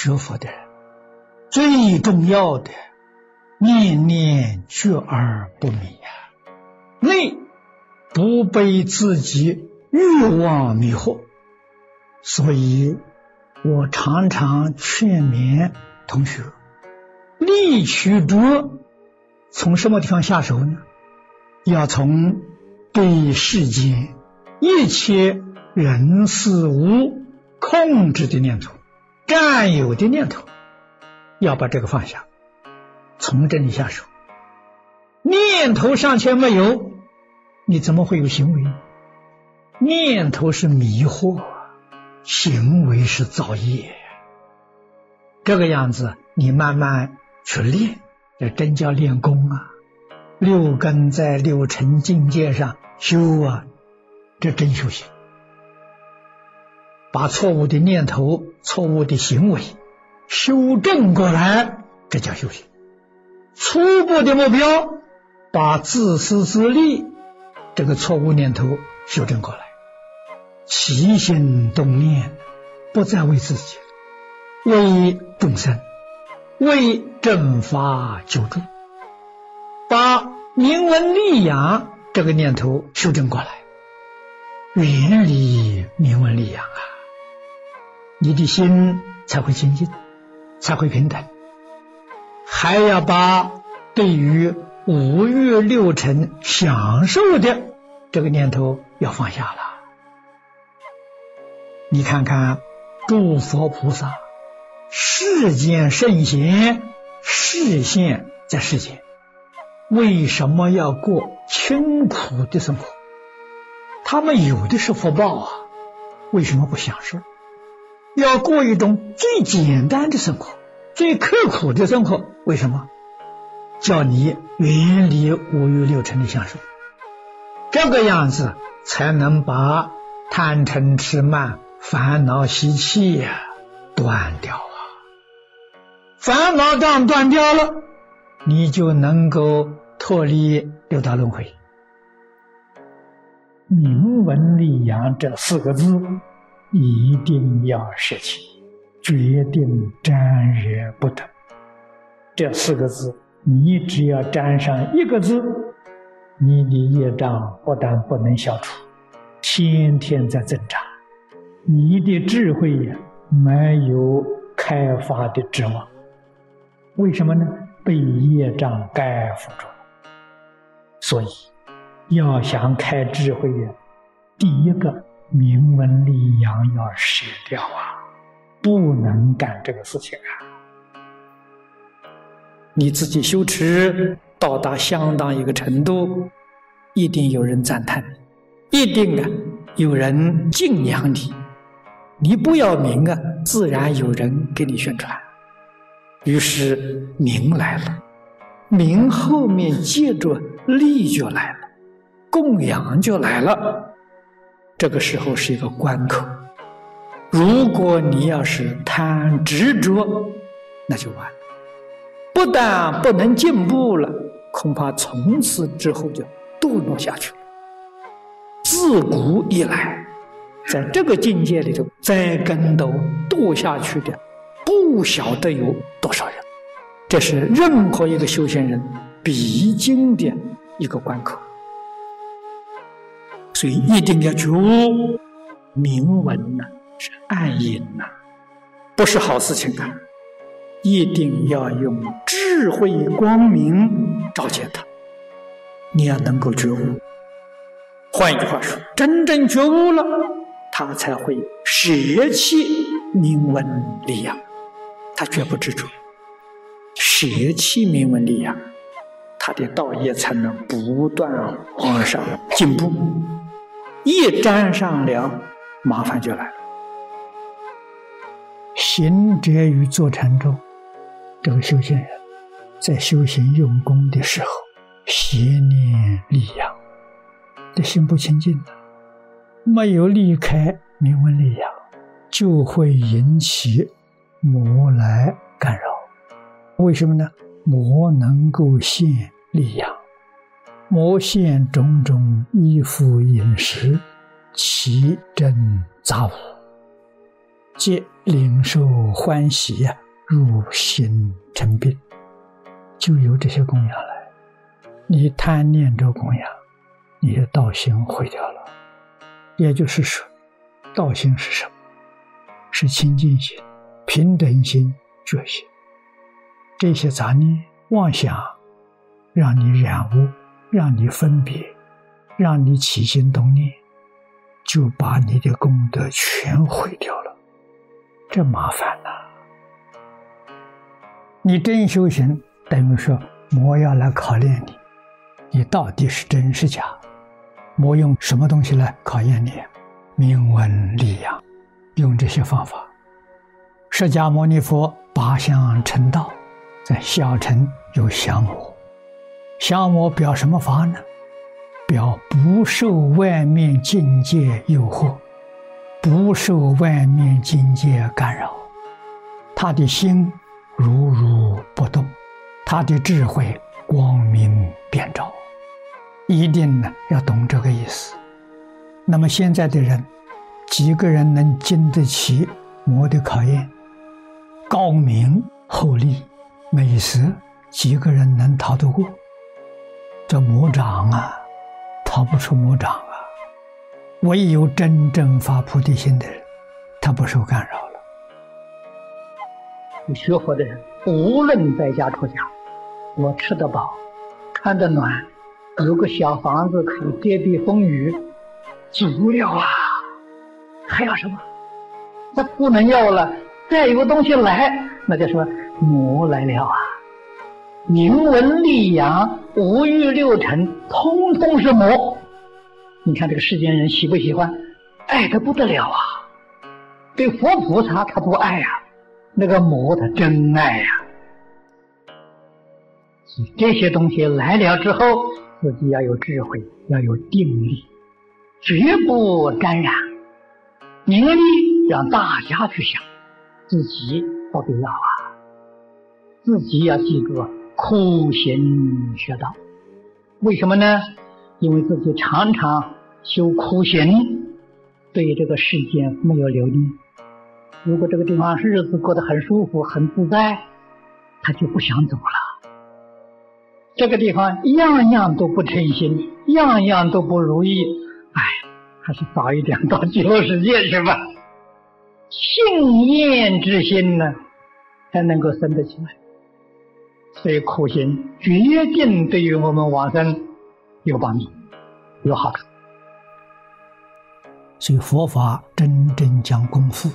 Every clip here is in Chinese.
学佛的人，最重要的念念觉而不迷呀，内不被自己欲望迷惑，所以我常常劝勉同学，立取着从什么地方下手呢？要从对世间一切人事物控制的念头、占有的念头，要把这个放下，从这里下手。念头尚且没有，你怎么会有行为？念头是迷惑，行为是造业。这个样子，你慢慢去练，这真叫练功啊！六根在六尘境界上修啊，这真修行。把错误的念头、错误的行为修正过来，这叫修行。初步的目标，把自私自利这个错误念头修正过来，起心动念不再为自己，为众生，为正法救助。把名闻利养这个念头修正过来，远离名闻利养啊，你的心才会清净，才会平等。还要把对于五欲六尘享受的这个念头要放下了。你看看诸佛菩萨，世间圣贤，视现在世间。为什么要过清苦的生活？他们有的是福报啊，为什么不享受？要过一种最简单的生活，最刻苦的生活？为什么？叫你远离五欲六尘的享受，这个样子才能把贪嗔痴慢、烦恼习气呀断掉啊！烦恼障断掉了。你就能够脱离六道轮回。名闻利养这四个字一定要舍弃，决定沾惹不得。这四个字，你只要沾上一个字，你的业障不但不能消除，天天在增长，你的智慧呀没有开发的指望。为什么呢？被业障盖覆住了，所以要想开智慧呀，第一个名闻利养要舍掉啊，不能干这个事情啊。你自己修持到达相当一个程度，一定有人赞叹你，一定啊有人敬仰你。你不要名啊，自然有人给你宣传。于是名来了，名后面借着利就来了，供养就来了。这个时候是一个关口。如果你要是贪执着，那就完了。不但不能进步了，恐怕从此之后就堕落下去了。自古以来，在这个境界里头栽跟头堕下去的。不晓得有多少人，这是任何一个修行人必经的一个关口，所以一定要觉悟，明文呐是暗影呐，不是好事情啊！一定要用智慧光明照见他，你要能够觉悟。换一句话说，真正觉悟了，他才会舍弃明文利养。他绝不执着，舍弃明文利养，他的道业才能不断往上进步。一沾上凉，麻烦就来了。行者与坐禅中，这个修行人，在修行用功的时候，邪念利养，这心不清净的，没有离开名闻利养，就会引起。魔来干扰，为什么呢？魔能够现力养，魔现种种衣服饮食，其真杂物。皆领受欢喜呀，入心成病，就由这些供养来。你贪念着供养，你的道心毁掉了。也就是说，道心是什么？是清净心、平等心、觉心。这些杂念、妄想，让你染污，让你分别，让你起心动念，就把你的功德全毁掉了。这麻烦呐！你真修行，等于说魔要来考验你，你到底是真是假？魔用什么东西来考验你？明文利养，用这些方法。释迦牟尼佛八相成道，在小乘有降魔，向魔表什么法呢？表不受外面境界诱惑。不受外面境界干扰，他的心如如不动，他的智慧光明遍照，一定呢要懂这个意思。那么现在的人，几个人能经得起魔的考验？高明厚利美食，几个人能逃得过？这魔掌啊，逃不出魔掌啊。唯有真正发菩提心的人，他不受干扰了。学佛的人，无论在家出家，我吃得饱，穿得暖，有个小房子可以遮蔽风雨，足了啊！还要什么？那不能要了。再有个东西来，那就说魔来了啊！名闻利养、五欲六尘，通通是魔。你看这个世间人喜不喜欢？爱的不得了啊！对佛菩萨他不爱呀，那个魔他真爱呀。所以这些东西来了之后，自己要有智慧，要有定力，绝不沾染。名利让大家去想，自己不必要啊。自己要记住啊苦行学道，为什么呢？因为自己常常修苦行，对这个世间没有留恋。如果这个地方日子过得很舒服、很自在，他就不想走了。这个地方样样都不称心，样样都不如意，哎，还是早一点到极乐世界去吧。信念之心呢，才能够生得起来。所以苦行决定对于我们往生。有帮助，有好处。所以佛法真正讲功夫，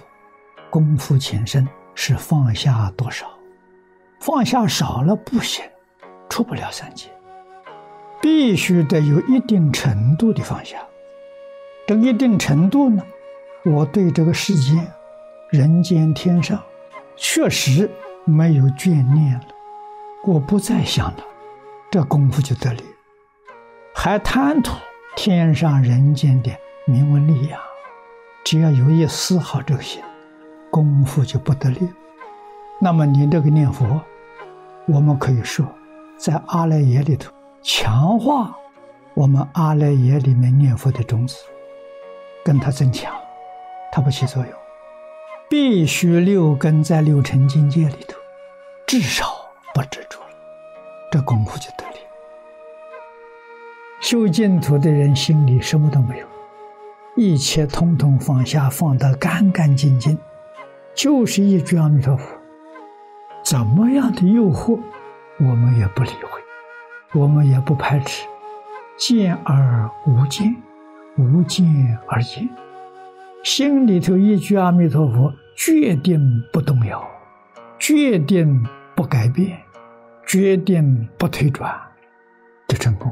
功夫浅深是放下多少，放下少了不行，出不了三界。必须得有一定程度的放下。这一定程度呢，我对这个世间、人间、天上，确实没有眷恋了，我不再想了，这功夫就得力。还贪图天上人间的名闻利养，只要有一丝毫这个心，功夫就不得力。那么你这个念佛，我们可以说，在阿赖耶里头强化我们阿赖耶里面念佛的种子，跟它增强，它不起作用。必须六根在六尘境界里头，至少不执着了，这功夫就得力。修净土的人心里什么都没有，一切通通放下，放得干干净净，就是一句阿弥陀佛。怎么样的诱惑，我们也不理会，我们也不排斥。见而无见，无见而见，心里头一句阿弥陀佛，决定不动摇，决定不改变，决定不退转，的成功。